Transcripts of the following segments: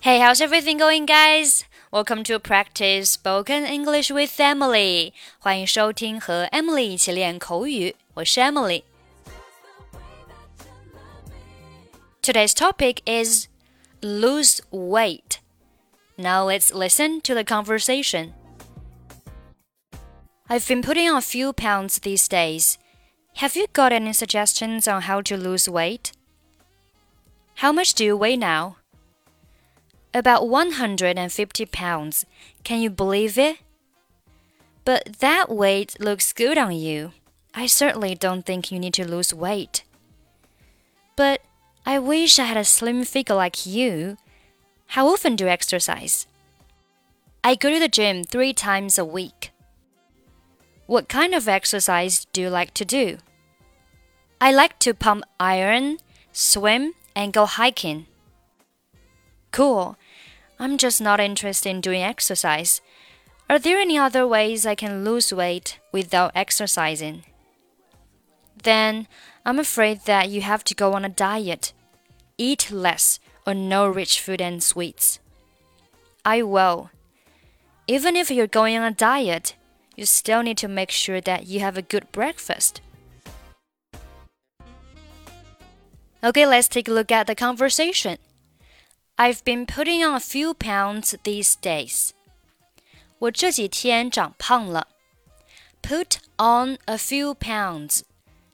Hey, how's everything going, guys? Welcome to practice spoken English with Emily. 欢迎收听和 Emily 一起练口语，我是 Emily。Today's topic is lose weight. Now let's listen to the conversation. I've been putting on a few pounds these days. Have you got any suggestions on how to lose weight? How much do you weigh now? About 150 pounds. Can you believe it? But that weight looks good on you. I certainly don't think you need to lose weight. But I wish I had a slim figure like you. How often do you exercise? I go to the gym three times a week. What kind of exercise do you like to do? I like to pump iron, swim, and go hiking. Cool. I'm just not interested in doing exercise. Are there any other ways I can lose weight without exercising? Then I'm afraid that you have to go on a diet. Eat less or no rich food and sweets. I will. Even if you're going on a diet, you still need to make sure that you have a good breakfast. Okay, let's take a look at the conversation. I've been putting on a few pounds these days. 我这几天长胖了。Put on a few pounds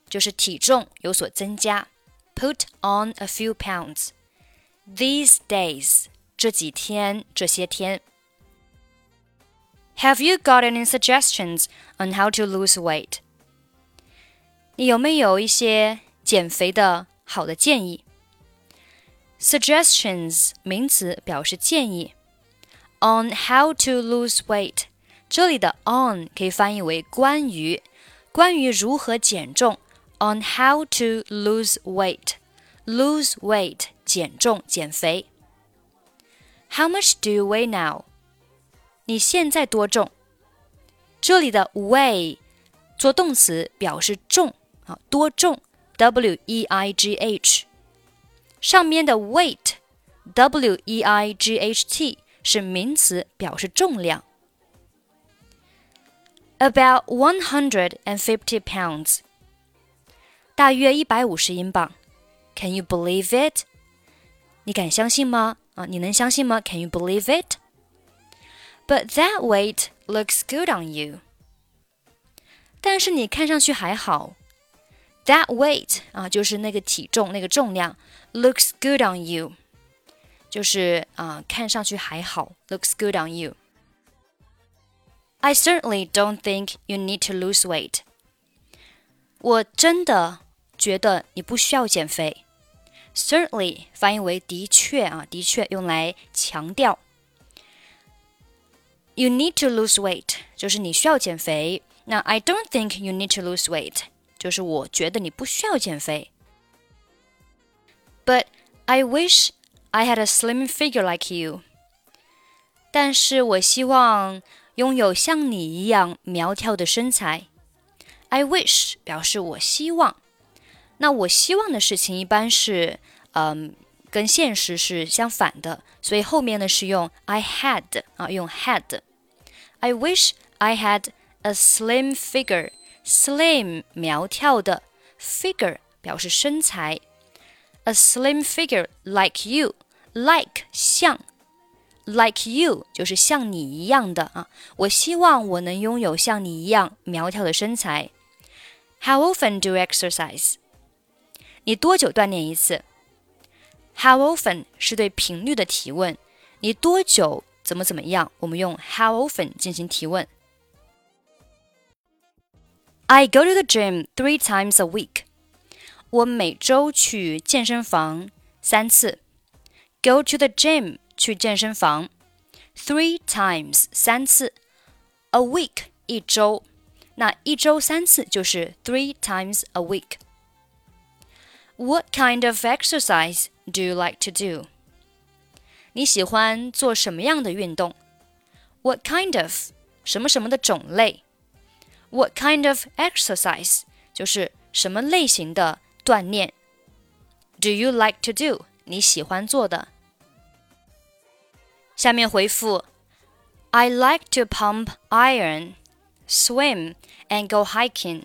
就是体重有所增加。Put on a few pounds. These days 这几天这些天。Have you got any suggestions on how to lose weight? 你有没有一些减肥的好的建议 ？Suggestions 名词表示建议。On how to lose weight，这里的 on 可以翻译为关于，关于如何减重。On how to lose weight，lose weight 减重减肥。How much do you weigh now？你现在多重？这里的 weigh 做动词表示重啊，多重？W E I G H。 上面的 weight，w e i g h t 是名词，表示重量。About one hundred and fifty pounds，大约一百五十英镑。Can you believe it？你敢相信吗？啊，你能相信吗？Can you believe it？But that weight looks good on you。但是你看上去还好。 That weight 啊，就是那个体重、那个重量，looks good on you，就是啊，看上去还好，looks good on you。I certainly don't think you need to lose weight。我真的觉得你不需要减肥。Certainly 翻译为的确啊，的确用来强调。You need to lose weight，就是你需要减肥。那 I don't think you need to lose weight。 就是我觉得你不需要减肥。But I wish I had a slim figure like you。但是我希望拥有像你一样苗条的身材。I wish 表示我希望。那我希望的事情一般是，嗯，跟现实是相反的，所以后面呢是用 I had 啊，用 had。I wish I had a slim figure。 Slim 苗条的，figure 表示身材，a slim figure like you，like 像，like you 就是像你一样的啊。我希望我能拥有像你一样苗条的身材。How often do you exercise？你多久锻炼一次？How often 是对频率的提问，你多久怎么怎么样？我们用 how often 进行提问。I go to the gym three times a week. 我每周去健身房三次。Go to the gym 去健身房，three times 三次，a week 一周，那一周三次就是 three times a week。What kind of exercise do you like to do？你喜欢做什么样的运动？What kind of 什么什么的种类 ？what kind of exercise 就是什么类型的锻炼？Do you like to do 你喜欢做的 下面回复 I like to pump iron, swim and go hiking.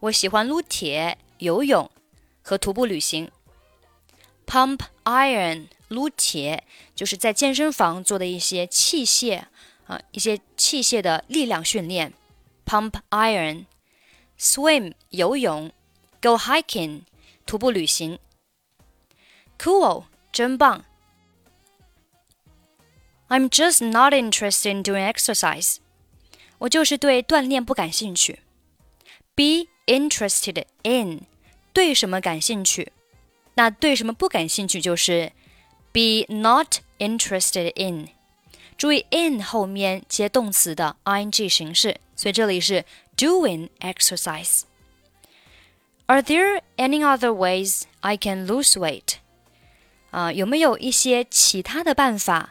我喜欢撸铁、游泳和徒步旅行。Pump iron 撸铁就是在健身房做的一些器械啊，一些器械的力量训练。 Pump iron, swim 游泳，go hiking 徒步旅行。Cool，真棒。I'm just not interested in doing exercise。我就是对锻炼不感兴趣。Be interested in，对什么感兴趣？那对什么不感兴趣就是 be not interested in。注意 in 后面接动词的 ing 形式， 所以这里是 doing exercise。Are there any other ways I can lose weight？啊，有没有一些其他的办法？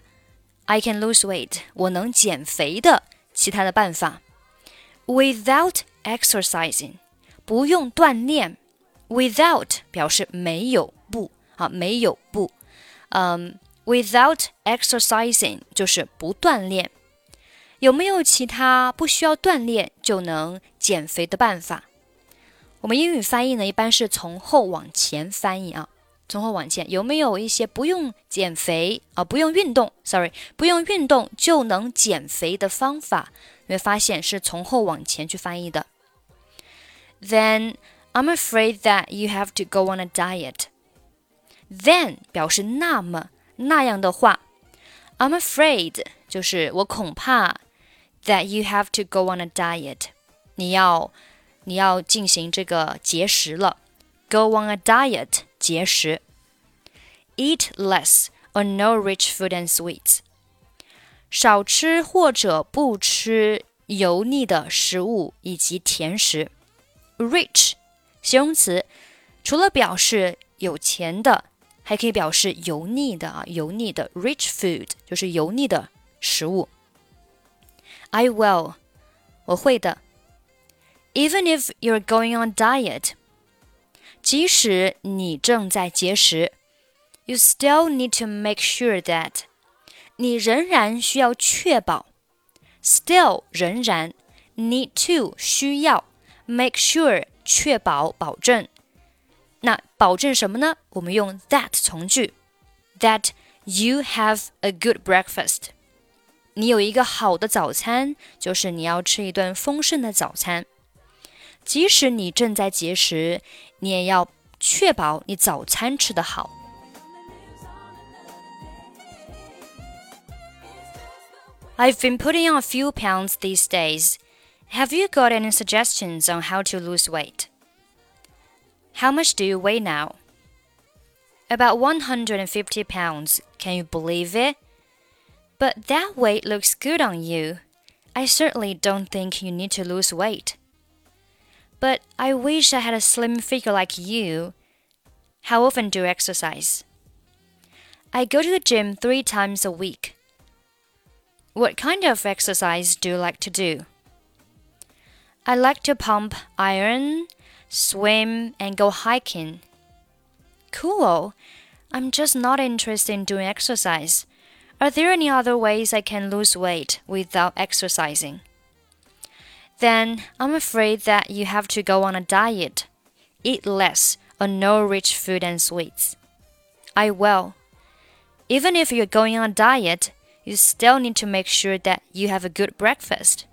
I can lose weight，我能减肥的其他的办法。Without exercising，不用锻炼。Without 表示没有不啊，没有不。嗯，without exercising 就是不锻炼。 有没有其他不需要锻炼就能减肥的办法？我们英语翻译呢，一般是从后往前翻译啊，从后往前。有没有一些不用减肥啊，不用运动？Sorry，不用运动就能减肥的方法？你会发现是从后往前去翻译的。Then I'm afraid that you have to go on a diet. Then 表示那么那样的话，I'm afraid 就是我恐怕 that you have to go on a diet。你要你要进行这个节食了，go on a diet 节食。Eat less or no rich food and sweets。少吃或者不吃油腻的食物以及甜食。Rich 形容词，除了表示有钱的，还可以表示油腻的啊，油腻的。Rich food 就是油腻的食物。 I will，我会的。Even if you're going on diet，即使你正在节食，you still need to make sure that，你仍然需要确保，still 仍然，need to 需要，make sure 确保保证。那保证什么呢？我们用 that 从句，that you have a good breakfast。 你有一个好的早餐，就是你要吃一顿丰盛的早餐。即使你正在节食，你也要确保你早餐吃得好。I've been putting on a few pounds these days. Have you got any suggestions on how to lose weight? How much do you weigh now? About 150 pounds. Can you believe it? But that weight looks good on you. I certainly don't think you need to lose weight. But I wish I had a slim figure like you. How often do you exercise? I go to the gym three times a week. What kind of exercise do you like to do? I like to pump iron, swim, and go hiking. Cool. I'm just not interested in doing exercise. Are there any other ways I can lose weight without exercising? Then I'm afraid that you have to go on a diet. Eat less or no rich food and sweets. I will. Even if you're going on a diet, you still need to make sure that you have a good breakfast.